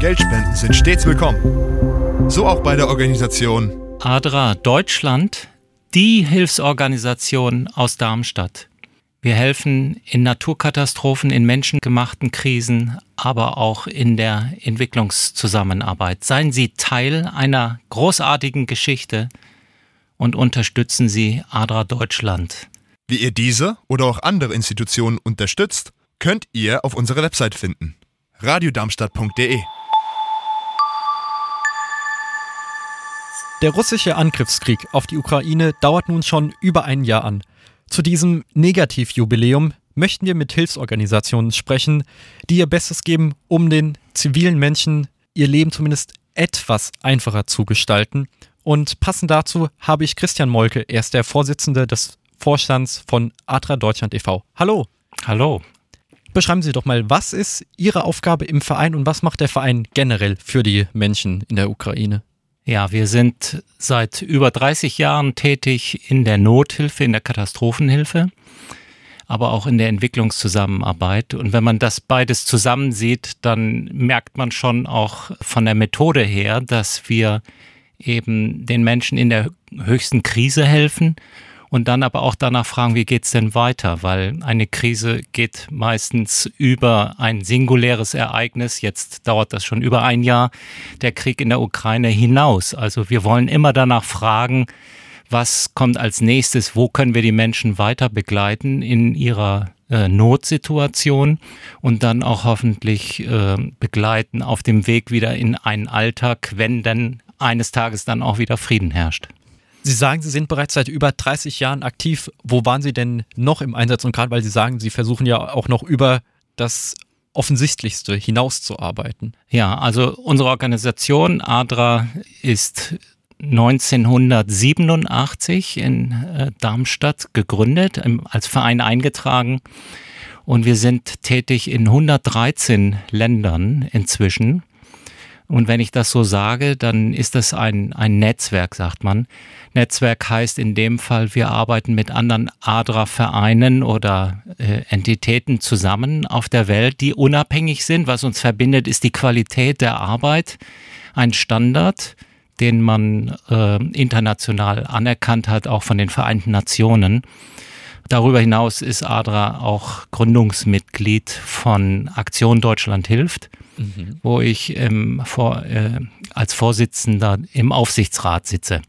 Geldspenden sind stets willkommen. So auch bei der Organisation ADRA Deutschland, die Hilfsorganisation aus Darmstadt. Wir helfen in Naturkatastrophen, in menschengemachten Krisen, aber auch in der Entwicklungszusammenarbeit. Seien Sie Teil einer großartigen Geschichte und unterstützen Sie ADRA Deutschland. Wie ihr diese oder auch andere Institutionen unterstützt, könnt ihr auf unserer Website finden. radiodarmstadt.de Der russische Angriffskrieg auf die Ukraine dauert nun schon über ein Jahr an. Zu diesem Negativjubiläum möchten wir mit Hilfsorganisationen sprechen, die ihr Bestes geben, um den zivilen Menschen ihr Leben zumindest etwas einfacher zu gestalten. Und passend dazu habe ich Christian Molke, er ist der Vorsitzende des Vorstands von Atra Deutschland e.V. Hallo. Hallo. Beschreiben Sie doch mal, was ist Ihre Aufgabe im Verein und was macht der Verein generell für die Menschen in der Ukraine? Ja, wir sind seit über 30 Jahren tätig in der Nothilfe, in der Katastrophenhilfe, aber auch in der Entwicklungszusammenarbeit. Und wenn man das beides zusammensieht, dann merkt man schon auch von der Methode her, dass wir eben den Menschen in der höchsten Krise helfen und dann aber auch danach fragen, wie geht's denn weiter? Weil eine Krise geht meistens über ein singuläres Ereignis. Jetzt dauert das schon über ein Jahr, der Krieg in der Ukraine hinaus. Also wir wollen immer danach fragen, was kommt als nächstes? Wo können wir die Menschen weiter begleiten in ihrer äh, Notsituation und dann auch hoffentlich äh, begleiten auf dem Weg wieder in einen Alltag, wenn denn eines Tages dann auch wieder Frieden herrscht. Sie sagen, Sie sind bereits seit über 30 Jahren aktiv. Wo waren Sie denn noch im Einsatz? Und gerade weil Sie sagen, Sie versuchen ja auch noch über das Offensichtlichste hinauszuarbeiten. Ja, also unsere Organisation ADRA ist 1987 in äh, Darmstadt gegründet, als Verein eingetragen. Und wir sind tätig in 113 Ländern inzwischen. Und wenn ich das so sage, dann ist das ein, ein Netzwerk, sagt man. Netzwerk heißt in dem Fall, wir arbeiten mit anderen ADRA-Vereinen oder äh, Entitäten zusammen auf der Welt, die unabhängig sind. Was uns verbindet, ist die Qualität der Arbeit, ein Standard, den man äh, international anerkannt hat, auch von den Vereinten Nationen. Darüber hinaus ist ADRA auch Gründungsmitglied von Aktion Deutschland hilft mhm. wo ich ähm, vor, äh, als Vorsitzender im Aufsichtsrat sitze.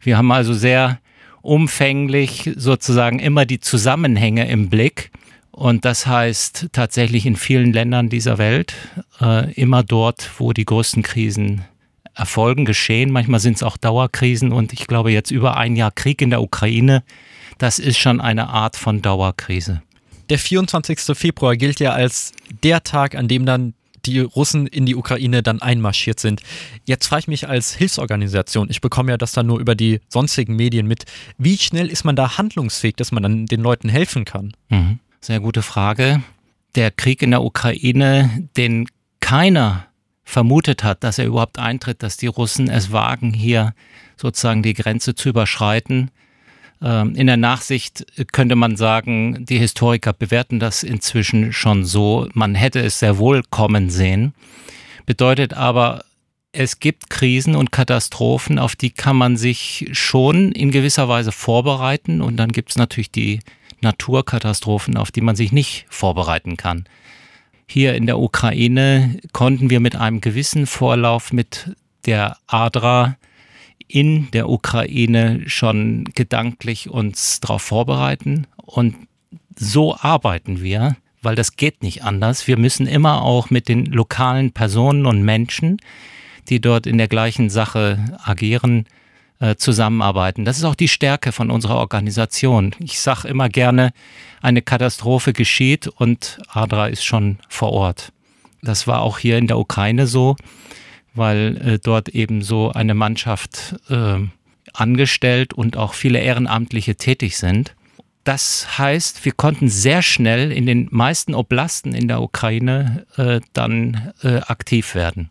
Wir haben also sehr umfänglich sozusagen immer die Zusammenhänge im Blick. Und das heißt tatsächlich in vielen Ländern dieser Welt, äh, immer dort, wo die größten Krisen erfolgen, geschehen. Manchmal sind es auch Dauerkrisen und ich glaube jetzt über ein Jahr Krieg in der Ukraine, das ist schon eine Art von Dauerkrise. Der 24. Februar gilt ja als der Tag, an dem dann die Russen in die Ukraine dann einmarschiert sind. Jetzt frage ich mich als Hilfsorganisation, ich bekomme ja das dann nur über die sonstigen Medien mit, wie schnell ist man da handlungsfähig, dass man dann den Leuten helfen kann? Mhm. Sehr gute Frage. Der Krieg in der Ukraine, den keiner vermutet hat, dass er überhaupt eintritt, dass die Russen es wagen, hier sozusagen die Grenze zu überschreiten, in der Nachsicht könnte man sagen, die Historiker bewerten das inzwischen schon so, man hätte es sehr wohl kommen sehen. Bedeutet aber, es gibt Krisen und Katastrophen, auf die kann man sich schon in gewisser Weise vorbereiten. Und dann gibt es natürlich die Naturkatastrophen, auf die man sich nicht vorbereiten kann. Hier in der Ukraine konnten wir mit einem gewissen Vorlauf mit der ADRA in der Ukraine schon gedanklich uns darauf vorbereiten. Und so arbeiten wir, weil das geht nicht anders. Wir müssen immer auch mit den lokalen Personen und Menschen, die dort in der gleichen Sache agieren, äh, zusammenarbeiten. Das ist auch die Stärke von unserer Organisation. Ich sage immer gerne, eine Katastrophe geschieht und Adra ist schon vor Ort. Das war auch hier in der Ukraine so weil äh, dort eben so eine Mannschaft äh, angestellt und auch viele Ehrenamtliche tätig sind. Das heißt, wir konnten sehr schnell in den meisten Oblasten in der Ukraine äh, dann äh, aktiv werden.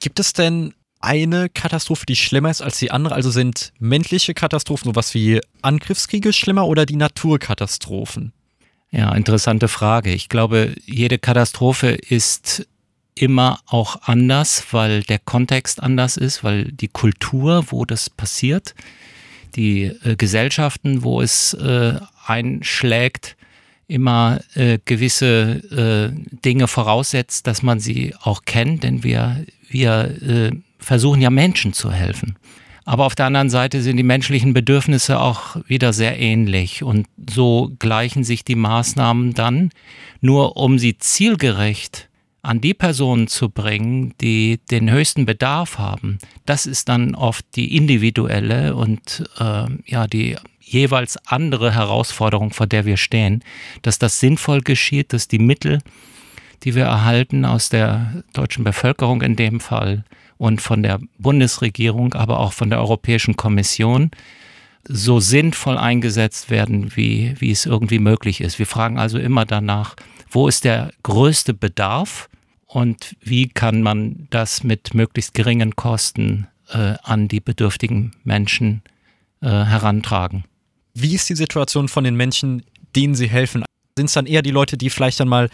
Gibt es denn eine Katastrophe, die schlimmer ist als die andere? Also sind menschliche Katastrophen sowas wie Angriffskriege schlimmer oder die Naturkatastrophen? Ja, interessante Frage. Ich glaube, jede Katastrophe ist immer auch anders, weil der Kontext anders ist, weil die Kultur, wo das passiert, die äh, Gesellschaften, wo es äh, einschlägt, immer äh, gewisse äh, Dinge voraussetzt, dass man sie auch kennt, denn wir, wir äh, versuchen ja Menschen zu helfen. Aber auf der anderen Seite sind die menschlichen Bedürfnisse auch wieder sehr ähnlich und so gleichen sich die Maßnahmen dann, nur um sie zielgerecht an die Personen zu bringen, die den höchsten Bedarf haben. Das ist dann oft die individuelle und äh, ja die jeweils andere Herausforderung, vor der wir stehen, dass das sinnvoll geschieht, dass die Mittel, die wir erhalten aus der deutschen Bevölkerung in dem Fall, und von der Bundesregierung, aber auch von der Europäischen Kommission so sinnvoll eingesetzt werden, wie, wie es irgendwie möglich ist. Wir fragen also immer danach, wo ist der größte Bedarf und wie kann man das mit möglichst geringen Kosten äh, an die bedürftigen Menschen äh, herantragen. Wie ist die Situation von den Menschen, denen Sie helfen? Sind es dann eher die Leute, die vielleicht dann mal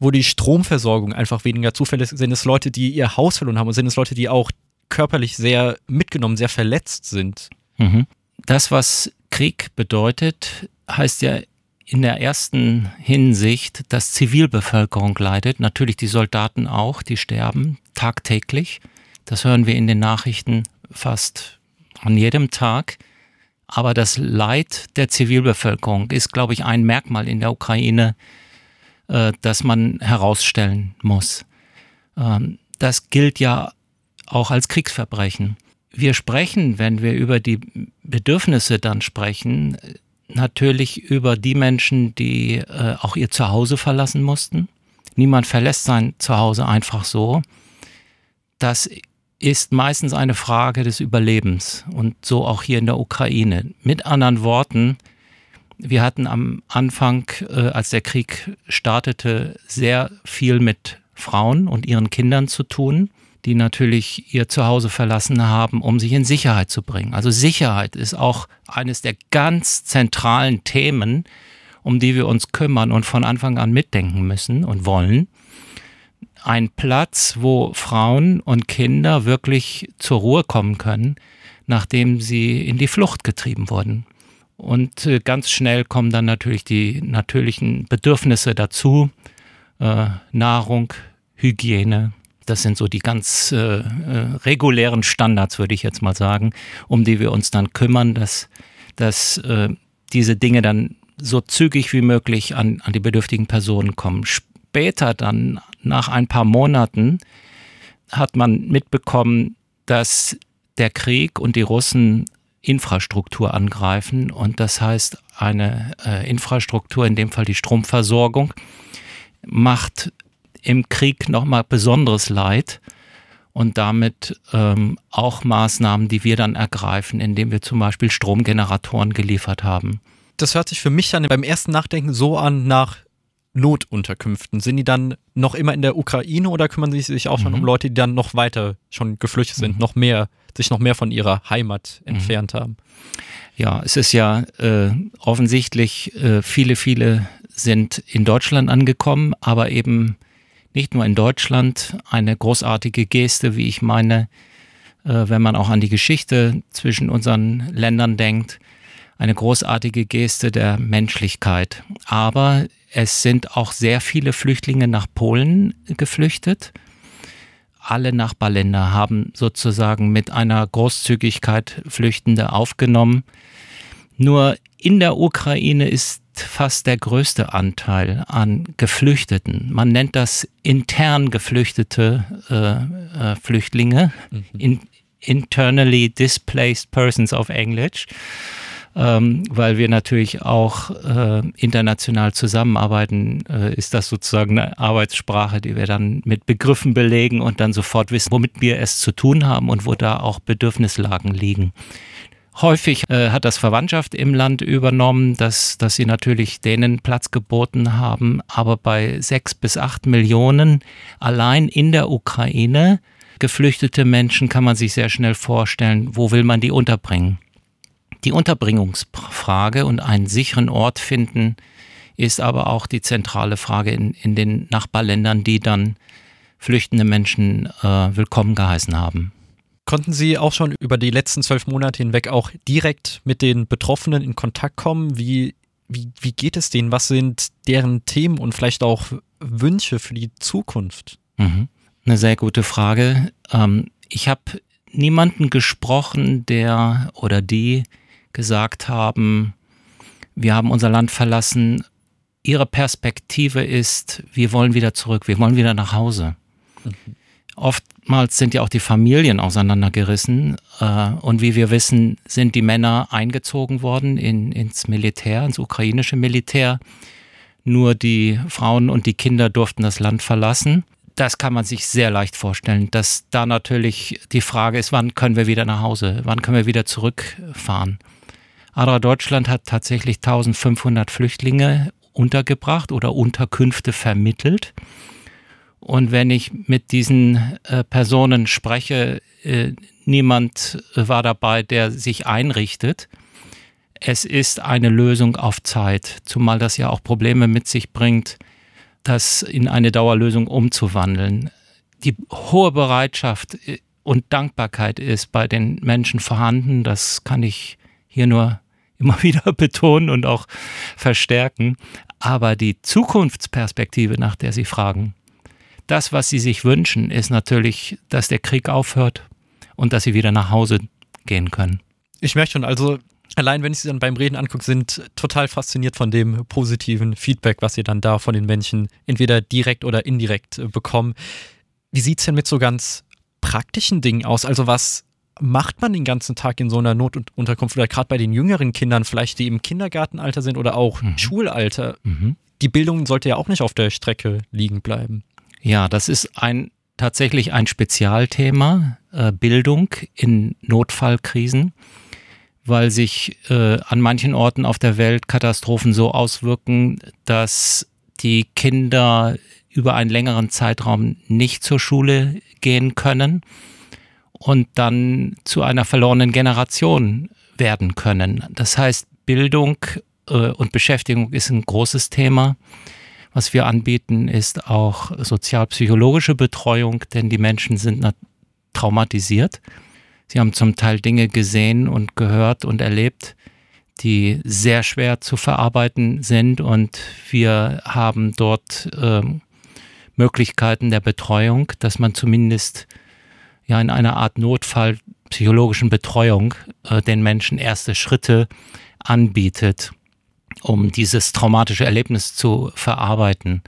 wo die Stromversorgung einfach weniger zufällig sind es Leute, die ihr Haus verloren haben und sind es Leute, die auch körperlich sehr mitgenommen, sehr verletzt sind. Mhm. Das, was Krieg bedeutet, heißt ja in der ersten Hinsicht, dass Zivilbevölkerung leidet. Natürlich die Soldaten auch, die sterben tagtäglich. Das hören wir in den Nachrichten fast an jedem Tag. Aber das Leid der Zivilbevölkerung ist, glaube ich, ein Merkmal in der Ukraine, äh, das man herausstellen muss. Ähm, das gilt ja auch als Kriegsverbrechen. Wir sprechen, wenn wir über die Bedürfnisse dann sprechen, natürlich über die Menschen, die äh, auch ihr Zuhause verlassen mussten. Niemand verlässt sein Zuhause einfach so. Das ist meistens eine Frage des Überlebens und so auch hier in der Ukraine. Mit anderen Worten, wir hatten am Anfang, äh, als der Krieg startete, sehr viel mit Frauen und ihren Kindern zu tun, die natürlich ihr Zuhause verlassen haben, um sich in Sicherheit zu bringen. Also Sicherheit ist auch eines der ganz zentralen Themen, um die wir uns kümmern und von Anfang an mitdenken müssen und wollen. Ein Platz, wo Frauen und Kinder wirklich zur Ruhe kommen können, nachdem sie in die Flucht getrieben wurden. Und äh, ganz schnell kommen dann natürlich die natürlichen Bedürfnisse dazu. Äh, Nahrung, Hygiene, das sind so die ganz äh, äh, regulären Standards, würde ich jetzt mal sagen, um die wir uns dann kümmern, dass, dass äh, diese Dinge dann so zügig wie möglich an, an die bedürftigen Personen kommen. Später dann, nach ein paar Monaten, hat man mitbekommen, dass der Krieg und die Russen Infrastruktur angreifen. Und das heißt, eine äh, Infrastruktur, in dem Fall die Stromversorgung, macht im Krieg nochmal besonderes Leid und damit ähm, auch Maßnahmen, die wir dann ergreifen, indem wir zum Beispiel Stromgeneratoren geliefert haben. Das hört sich für mich dann beim ersten Nachdenken so an nach Notunterkünften. Sind die dann noch immer in der Ukraine oder kümmern sie sich auch schon mhm. um Leute, die dann noch weiter schon geflüchtet sind, mhm. noch mehr sich noch mehr von ihrer Heimat mhm. entfernt haben. Ja, es ist ja äh, offensichtlich, äh, viele, viele sind in Deutschland angekommen, aber eben nicht nur in Deutschland. Eine großartige Geste, wie ich meine, äh, wenn man auch an die Geschichte zwischen unseren Ländern denkt. Eine großartige Geste der Menschlichkeit. Aber es sind auch sehr viele Flüchtlinge nach Polen geflüchtet alle Nachbarländer haben sozusagen mit einer Großzügigkeit Flüchtende aufgenommen. Nur in der Ukraine ist fast der größte Anteil an Geflüchteten. Man nennt das intern geflüchtete äh, äh, Flüchtlinge, mhm. in, internally displaced persons auf Englisch ähm, weil wir natürlich auch äh, international zusammenarbeiten, äh, ist das sozusagen eine Arbeitssprache, die wir dann mit Begriffen belegen und dann sofort wissen, womit wir es zu tun haben und wo da auch Bedürfnislagen liegen. Häufig äh, hat das Verwandtschaft im Land übernommen, dass, dass sie natürlich denen Platz geboten haben. Aber bei sechs bis acht Millionen allein in der Ukraine geflüchtete Menschen kann man sich sehr schnell vorstellen, wo will man die unterbringen die Unterbringungsfrage und einen sicheren Ort finden ist aber auch die zentrale Frage in, in den Nachbarländern, die dann flüchtende Menschen äh, willkommen geheißen haben. Konnten Sie auch schon über die letzten zwölf Monate hinweg auch direkt mit den Betroffenen in Kontakt kommen? Wie, wie, wie geht es denen? Was sind deren Themen und vielleicht auch Wünsche für die Zukunft? Mhm. Eine sehr gute Frage. Ähm, ich habe niemanden gesprochen, der oder die gesagt haben, wir haben unser Land verlassen. Ihre Perspektive ist, wir wollen wieder zurück, wir wollen wieder nach Hause. Mhm. Oftmals sind ja auch die Familien auseinandergerissen. Äh, und wie wir wissen, sind die Männer eingezogen worden in, ins Militär, ins ukrainische Militär. Nur die Frauen und die Kinder durften das Land verlassen. Das kann man sich sehr leicht vorstellen, dass da natürlich die Frage ist, wann können wir wieder nach Hause, wann können wir wieder zurückfahren. Adra Deutschland hat tatsächlich 1500 Flüchtlinge untergebracht oder Unterkünfte vermittelt. Und wenn ich mit diesen äh, Personen spreche, äh, niemand war dabei, der sich einrichtet. Es ist eine Lösung auf Zeit, zumal das ja auch Probleme mit sich bringt, das in eine Dauerlösung umzuwandeln. Die hohe Bereitschaft äh, und Dankbarkeit ist bei den Menschen vorhanden. Das kann ich hier nur immer wieder betonen und auch verstärken. Aber die Zukunftsperspektive, nach der Sie fragen, das, was sie sich wünschen, ist natürlich, dass der Krieg aufhört und dass sie wieder nach Hause gehen können. Ich merke schon, also allein wenn ich sie dann beim Reden angucke, sind total fasziniert von dem positiven Feedback, was sie dann da von den Menschen entweder direkt oder indirekt äh, bekommen. Wie sieht es denn mit so ganz praktischen Dingen aus? Also was macht man den ganzen Tag in so einer Notunterkunft oder gerade bei den jüngeren Kindern, vielleicht die im Kindergartenalter sind oder auch mhm. Schulalter? Mhm. Die Bildung sollte ja auch nicht auf der Strecke liegen bleiben. Ja, das ist ein tatsächlich ein Spezialthema, äh, Bildung in Notfallkrisen, weil sich äh, an manchen Orten auf der Welt Katastrophen so auswirken, dass die Kinder über einen längeren Zeitraum nicht zur Schule gehen können und dann zu einer verlorenen Generation werden können. Das heißt, Bildung äh, und Beschäftigung ist ein großes Thema. Was wir anbieten, ist auch sozialpsychologische Betreuung, denn die Menschen sind traumatisiert. Sie haben zum Teil Dinge gesehen und gehört und erlebt, die sehr schwer zu verarbeiten sind und wir haben dort äh, Möglichkeiten der Betreuung, dass man zumindest ja in einer Art Notfallpsychologischen Betreuung äh, den Menschen erste Schritte anbietet um dieses traumatische Erlebnis zu verarbeiten.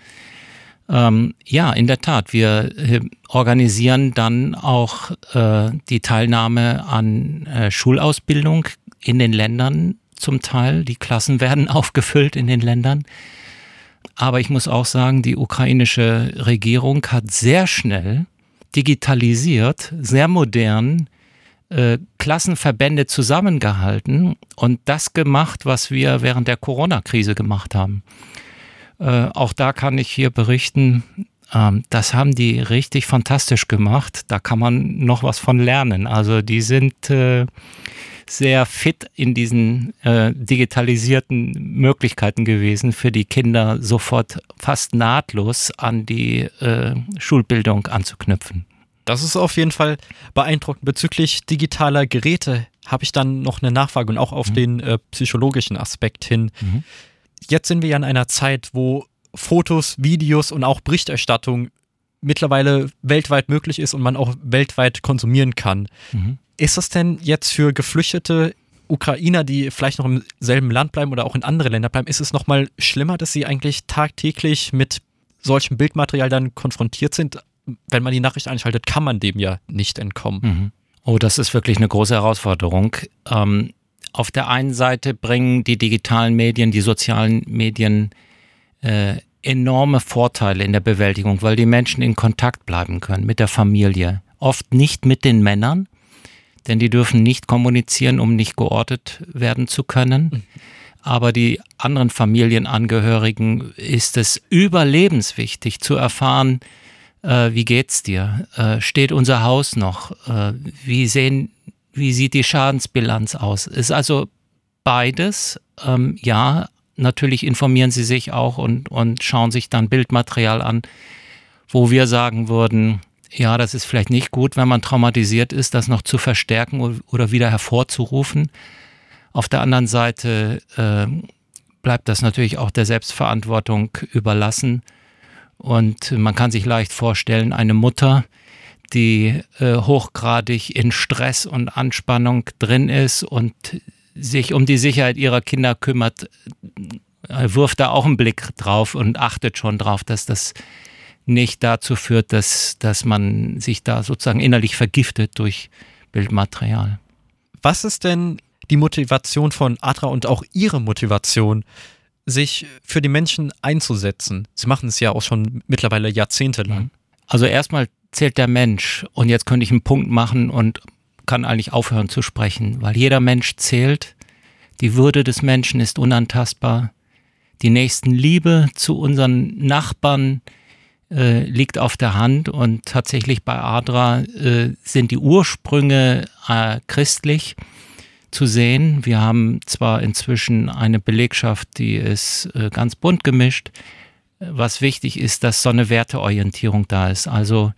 Ähm, ja, in der Tat. Wir äh, organisieren dann auch äh, die Teilnahme an äh, Schulausbildung in den Ländern zum Teil. Die Klassen werden aufgefüllt in den Ländern. Aber ich muss auch sagen, die ukrainische Regierung hat sehr schnell digitalisiert, sehr modern äh, Klassenverbände zusammengehalten und das gemacht, was wir während der Corona-Krise gemacht haben. Äh, auch da kann ich hier berichten, ähm, das haben die richtig fantastisch gemacht. Da kann man noch was von lernen. Also die sind äh, sehr fit in diesen äh, digitalisierten Möglichkeiten gewesen, für die Kinder sofort fast nahtlos an die äh, Schulbildung anzuknüpfen. Das ist auf jeden Fall beeindruckend. Bezüglich digitaler Geräte habe ich dann noch eine Nachfrage und auch auf mhm. den äh, psychologischen Aspekt hin. Mhm. Jetzt sind wir ja in einer Zeit, wo Fotos, Videos und auch Berichterstattung mittlerweile weltweit möglich ist und man auch weltweit konsumieren kann. Mhm. Ist das denn jetzt für geflüchtete Ukrainer, die vielleicht noch im selben Land bleiben oder auch in andere Länder bleiben, ist es nochmal schlimmer, dass sie eigentlich tagtäglich mit solchem Bildmaterial dann konfrontiert sind, wenn man die Nachricht einschaltet, kann man dem ja nicht entkommen. Mhm. Oh, das ist wirklich eine große Herausforderung. Ähm, auf der einen Seite bringen die digitalen Medien, die sozialen Medien äh, enorme Vorteile in der Bewältigung, weil die Menschen in Kontakt bleiben können mit der Familie. Oft nicht mit den Männern, denn die dürfen nicht kommunizieren, um nicht geortet werden zu können. Mhm. Aber die anderen Familienangehörigen ist es überlebenswichtig zu erfahren, äh, wie geht's dir? Äh, steht unser Haus noch? Äh, wie sehen, wie sieht die Schadensbilanz aus? Ist also beides, ähm, ja, natürlich informieren sie sich auch und, und schauen sich dann Bildmaterial an, wo wir sagen würden, ja, das ist vielleicht nicht gut, wenn man traumatisiert ist, das noch zu verstärken oder wieder hervorzurufen. Auf der anderen Seite äh, bleibt das natürlich auch der Selbstverantwortung überlassen. Und man kann sich leicht vorstellen, eine Mutter, die äh, hochgradig in Stress und Anspannung drin ist und sich um die Sicherheit ihrer Kinder kümmert, äh, wirft da auch einen Blick drauf und achtet schon drauf, dass das nicht dazu führt, dass, dass man sich da sozusagen innerlich vergiftet durch Bildmaterial. Was ist denn die Motivation von Adra und auch ihre Motivation, sich für die Menschen einzusetzen? Sie machen es ja auch schon mittlerweile jahrzehntelang. Mhm. Also erstmal zählt der Mensch und jetzt könnte ich einen Punkt machen und kann eigentlich aufhören zu sprechen, weil jeder Mensch zählt. Die Würde des Menschen ist unantastbar. Die Nächstenliebe zu unseren Nachbarn, äh, liegt auf der Hand und tatsächlich bei Adra äh, sind die Ursprünge äh, christlich zu sehen. Wir haben zwar inzwischen eine Belegschaft, die ist äh, ganz bunt gemischt. Was wichtig ist, dass so eine Werteorientierung da ist. Also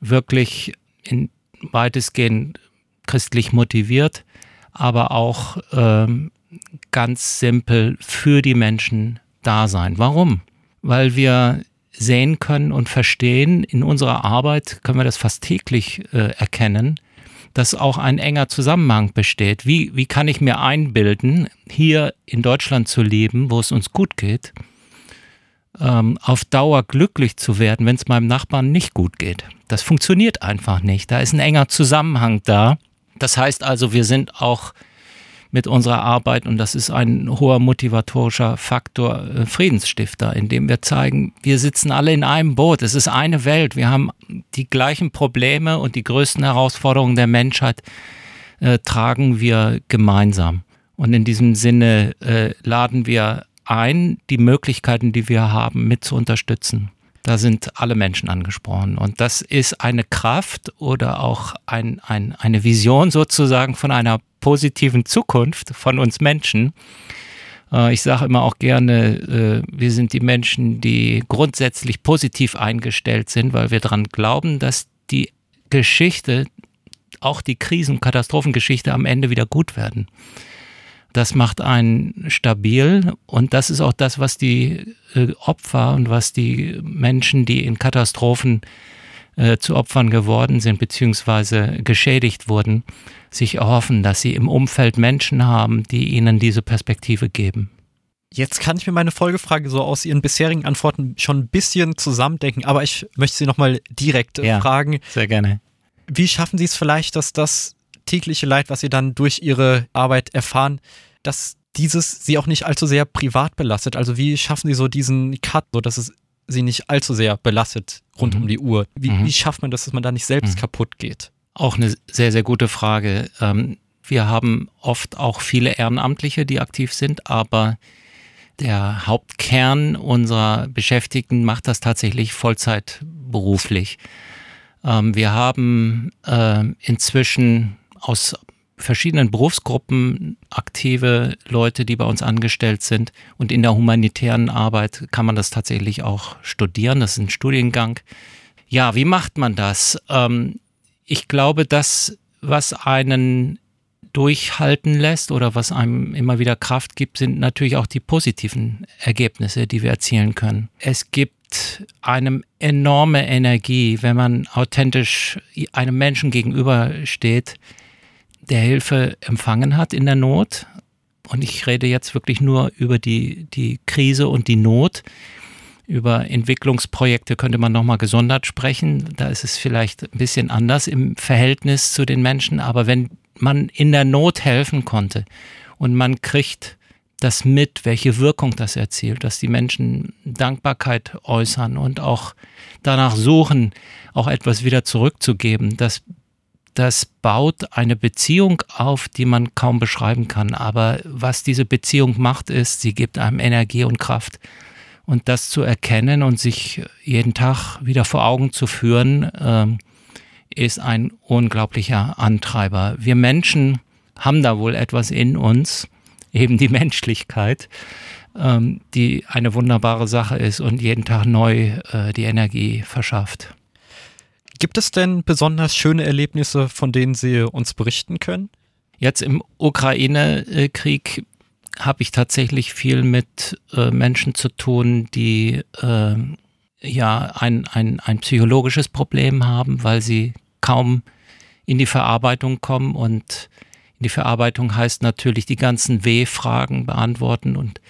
wirklich in weitestgehend christlich motiviert, aber auch ähm, ganz simpel für die Menschen da sein. Warum? Weil wir sehen können und verstehen. In unserer Arbeit können wir das fast täglich äh, erkennen, dass auch ein enger Zusammenhang besteht. Wie, wie kann ich mir einbilden, hier in Deutschland zu leben, wo es uns gut geht, ähm, auf Dauer glücklich zu werden, wenn es meinem Nachbarn nicht gut geht? Das funktioniert einfach nicht. Da ist ein enger Zusammenhang da. Das heißt also, wir sind auch mit unserer Arbeit und das ist ein hoher motivatorischer Faktor äh, Friedensstifter, indem wir zeigen, wir sitzen alle in einem Boot. Es ist eine Welt. Wir haben die gleichen Probleme und die größten Herausforderungen der Menschheit äh, tragen wir gemeinsam. Und in diesem Sinne äh, laden wir ein, die Möglichkeiten, die wir haben, mit zu unterstützen. Da sind alle Menschen angesprochen. Und das ist eine Kraft oder auch ein, ein, eine Vision sozusagen von einer positiven Zukunft von uns Menschen. Äh, ich sage immer auch gerne, äh, wir sind die Menschen, die grundsätzlich positiv eingestellt sind, weil wir daran glauben, dass die Geschichte, auch die Krisen- und Katastrophengeschichte am Ende wieder gut werden. Das macht einen stabil und das ist auch das, was die äh, Opfer und was die Menschen, die in Katastrophen äh, zu Opfern geworden sind beziehungsweise geschädigt wurden, sich erhoffen, dass sie im Umfeld Menschen haben, die ihnen diese Perspektive geben. Jetzt kann ich mir meine Folgefrage so aus Ihren bisherigen Antworten schon ein bisschen zusammendenken, aber ich möchte Sie nochmal direkt ja, fragen. Sehr gerne. Wie schaffen Sie es vielleicht, dass das tägliche Leid, was Sie dann durch Ihre Arbeit erfahren, dass dieses Sie auch nicht allzu sehr privat belastet? Also wie schaffen Sie so diesen Cut, so dass es Sie nicht allzu sehr belastet rund mhm. um die Uhr? Wie, mhm. wie, schafft man das, dass man da nicht selbst mhm. kaputt geht? Auch eine sehr, sehr gute Frage. Ähm, wir haben oft auch viele Ehrenamtliche, die aktiv sind, aber der Hauptkern unserer Beschäftigten macht das tatsächlich Vollzeit beruflich. Ähm, wir haben äh, inzwischen aus verschiedenen Berufsgruppen aktive Leute, die bei uns angestellt sind. Und in der humanitären Arbeit kann man das tatsächlich auch studieren. Das ist ein Studiengang. Ja, wie macht man das? Ähm, ich glaube, das, was einen durchhalten lässt oder was einem immer wieder Kraft gibt, sind natürlich auch die positiven Ergebnisse, die wir erzielen können. Es gibt einem enorme Energie, wenn man authentisch einem Menschen gegenübersteht, der Hilfe empfangen hat in der Not. Und ich rede jetzt wirklich nur über die, die Krise und die Not. Über Entwicklungsprojekte könnte man nochmal gesondert sprechen. Da ist es vielleicht ein bisschen anders im Verhältnis zu den Menschen. Aber wenn man in der Not helfen konnte und man kriegt das mit, welche Wirkung das erzielt, dass die Menschen Dankbarkeit äußern und auch danach suchen, auch etwas wieder zurückzugeben, das, das baut eine Beziehung auf, die man kaum beschreiben kann. Aber was diese Beziehung macht, ist, sie gibt einem Energie und Kraft. Und das zu erkennen und sich jeden Tag wieder vor Augen zu führen, ähm, ist ein unglaublicher Antreiber. Wir Menschen haben da wohl etwas in uns, eben die Menschlichkeit. ähm, die eine wunderbare Sache ist und jeden Tag neu äh, die Energie verschafft. Gibt es denn besonders schöne Erlebnisse, von denen Sie uns berichten können? Jetzt im Ukraine-Krieg habe ich tatsächlich viel mit äh, Menschen zu tun, die äh, ja ein, ein, ein psychologisches Problem haben, weil sie kaum in die Verarbeitung kommen. Und in die Verarbeitung heißt natürlich die ganzen W-Fragen beantworten. Und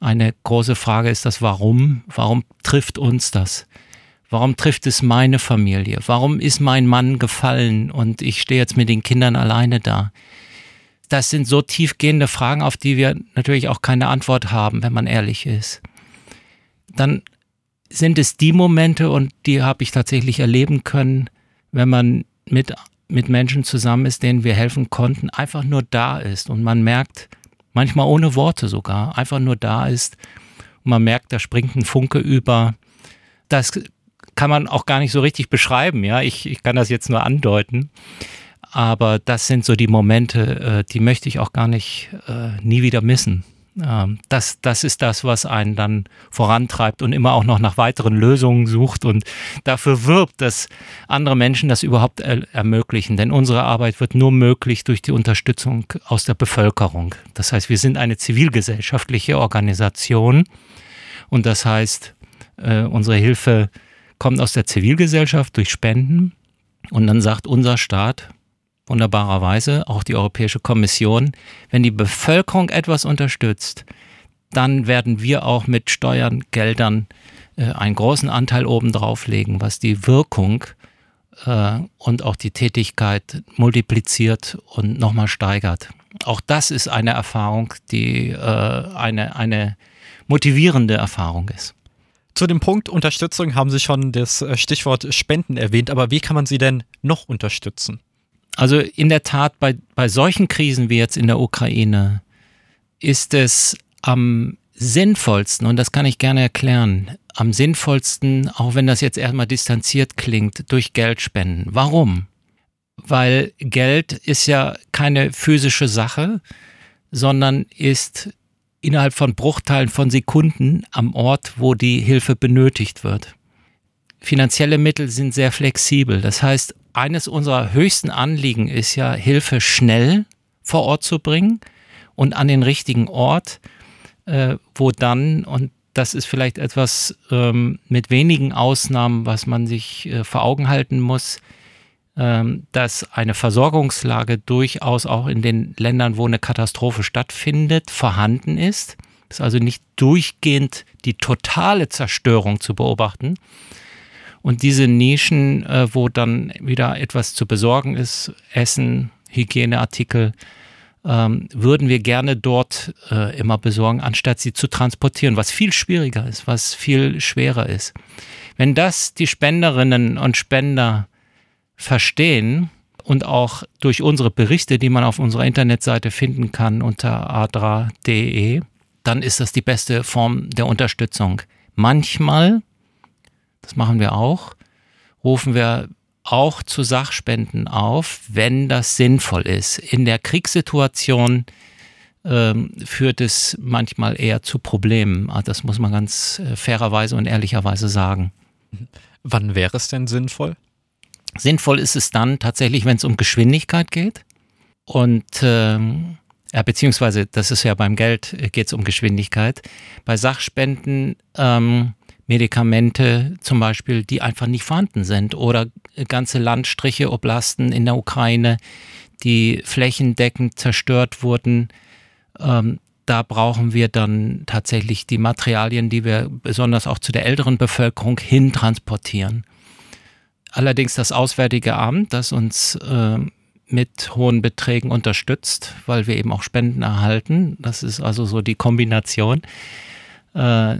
eine große Frage ist das Warum? Warum trifft uns das? Warum trifft es meine Familie? Warum ist mein Mann gefallen und ich stehe jetzt mit den Kindern alleine da? Das sind so tiefgehende Fragen, auf die wir natürlich auch keine Antwort haben, wenn man ehrlich ist. Dann sind es die Momente, und die habe ich tatsächlich erleben können, wenn man mit, mit Menschen zusammen ist, denen wir helfen konnten, einfach nur da ist und man merkt, manchmal ohne Worte sogar, einfach nur da ist und man merkt, da springt ein Funke über. Das kann man auch gar nicht so richtig beschreiben, ja. Ich, ich kann das jetzt nur andeuten. Aber das sind so die Momente, äh, die möchte ich auch gar nicht äh, nie wieder missen. Ähm, das, das ist das, was einen dann vorantreibt und immer auch noch nach weiteren Lösungen sucht und dafür wirbt, dass andere Menschen das überhaupt er ermöglichen. Denn unsere Arbeit wird nur möglich durch die Unterstützung aus der Bevölkerung. Das heißt, wir sind eine zivilgesellschaftliche Organisation und das heißt, äh, unsere Hilfe kommt aus der Zivilgesellschaft durch Spenden und dann sagt unser Staat, wunderbarerweise, auch die Europäische Kommission, wenn die Bevölkerung etwas unterstützt, dann werden wir auch mit Steuern, Geldern äh, einen großen Anteil obendrauf legen, was die Wirkung äh, und auch die Tätigkeit multipliziert und nochmal steigert. Auch das ist eine Erfahrung, die äh, eine, eine motivierende Erfahrung ist. Zu dem Punkt Unterstützung haben Sie schon das äh, Stichwort Spenden erwähnt, aber wie kann man sie denn noch unterstützen? Also in der Tat, bei, bei solchen Krisen wie jetzt in der Ukraine ist es am sinnvollsten, und das kann ich gerne erklären, am sinnvollsten, auch wenn das jetzt erstmal distanziert klingt, durch Geld spenden. Warum? Weil Geld ist ja keine physische Sache, sondern ist innerhalb von Bruchteilen von Sekunden am Ort, wo die Hilfe benötigt wird. Finanzielle Mittel sind sehr flexibel. Das heißt, eines unserer höchsten Anliegen ist ja, Hilfe schnell vor Ort zu bringen und an den richtigen Ort, äh, wo dann, und das ist vielleicht etwas ähm, mit wenigen Ausnahmen, was man sich äh, vor Augen halten muss, dass eine Versorgungslage durchaus auch in den Ländern, wo eine Katastrophe stattfindet, vorhanden ist. Es ist also nicht durchgehend die totale Zerstörung zu beobachten, und diese Nischen, äh, wo dann wieder etwas zu besorgen ist, Essen, Hygieneartikel, ähm, würden wir gerne dort äh, immer besorgen, anstatt sie zu transportieren, was viel schwieriger ist, was viel schwerer ist. Wenn das die Spenderinnen und Spender verstehen und auch durch unsere Berichte, die man auf unserer Internetseite finden kann unter adra.de, dann ist das die beste Form der Unterstützung. Manchmal das machen wir auch, rufen wir auch zu Sachspenden auf, wenn das sinnvoll ist. In der Kriegssituation ähm, führt es manchmal eher zu Problemen. Ah, das muss man ganz äh, fairerweise und ehrlicherweise sagen. Wann wäre es denn sinnvoll? Sinnvoll ist es dann tatsächlich, wenn es um Geschwindigkeit geht. Und ähm, ja, beziehungsweise, das ist ja beim Geld, äh, geht es um Geschwindigkeit. Bei Sachspenden ähm, Medikamente zum Beispiel, die einfach nicht vorhanden sind oder ganze Landstriche, Oblasten in der Ukraine, die flächendeckend zerstört wurden. Ähm, da brauchen wir dann tatsächlich die Materialien, die wir besonders auch zu der älteren Bevölkerung hin transportieren. Allerdings das Auswärtige Amt, das uns äh, mit hohen Beträgen unterstützt, weil wir eben auch Spenden erhalten. Das ist also so die Kombination. Äh,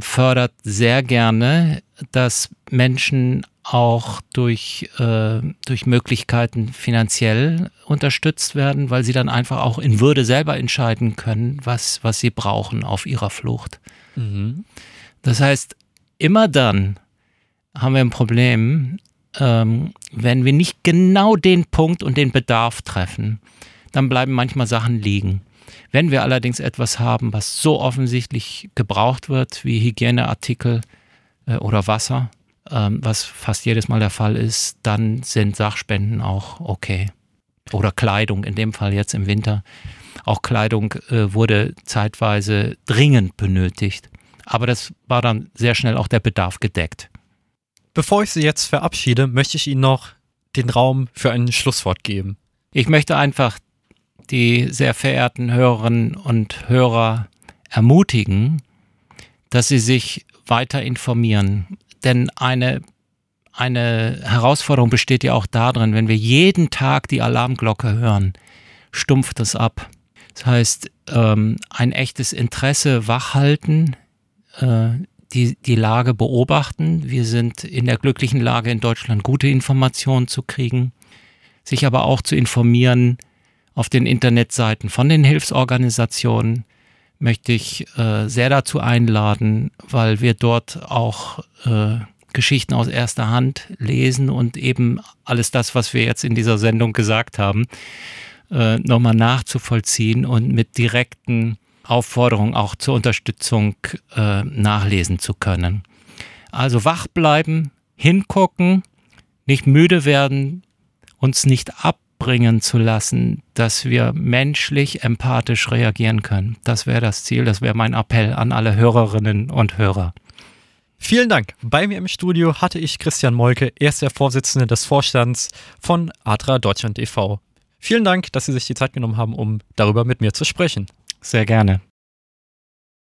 fördert sehr gerne, dass Menschen auch durch, äh, durch Möglichkeiten finanziell unterstützt werden, weil sie dann einfach auch in Würde selber entscheiden können, was, was sie brauchen auf ihrer Flucht. Mhm. Das heißt, immer dann haben wir ein Problem, ähm, wenn wir nicht genau den Punkt und den Bedarf treffen, dann bleiben manchmal Sachen liegen. Wenn wir allerdings etwas haben, was so offensichtlich gebraucht wird wie Hygieneartikel äh, oder Wasser, ähm, was fast jedes Mal der Fall ist, dann sind Sachspenden auch okay. Oder Kleidung, in dem Fall jetzt im Winter. Auch Kleidung äh, wurde zeitweise dringend benötigt. Aber das war dann sehr schnell auch der Bedarf gedeckt. Bevor ich Sie jetzt verabschiede, möchte ich Ihnen noch den Raum für ein Schlusswort geben. Ich möchte einfach die sehr verehrten Hörerinnen und Hörer ermutigen, dass sie sich weiter informieren. Denn eine, eine Herausforderung besteht ja auch darin, wenn wir jeden Tag die Alarmglocke hören, stumpft es ab. Das heißt, ähm, ein echtes Interesse wachhalten, äh, die, die Lage beobachten. Wir sind in der glücklichen Lage, in Deutschland gute Informationen zu kriegen, sich aber auch zu informieren auf den Internetseiten von den Hilfsorganisationen, möchte ich äh, sehr dazu einladen, weil wir dort auch äh, Geschichten aus erster Hand lesen und eben alles das, was wir jetzt in dieser Sendung gesagt haben, äh, nochmal nachzuvollziehen und mit direkten Aufforderungen auch zur Unterstützung äh, nachlesen zu können. Also wach bleiben, hingucken, nicht müde werden, uns nicht abbringen zu lassen, dass wir menschlich, empathisch reagieren können. Das wäre das Ziel, das wäre mein Appell an alle Hörerinnen und Hörer. Vielen Dank. Bei mir im Studio hatte ich Christian Molke, er ist der Vorsitzende des Vorstands von Adra Deutschland e.V. Vielen Dank, dass Sie sich die Zeit genommen haben, um darüber mit mir zu sprechen. Sehr gerne.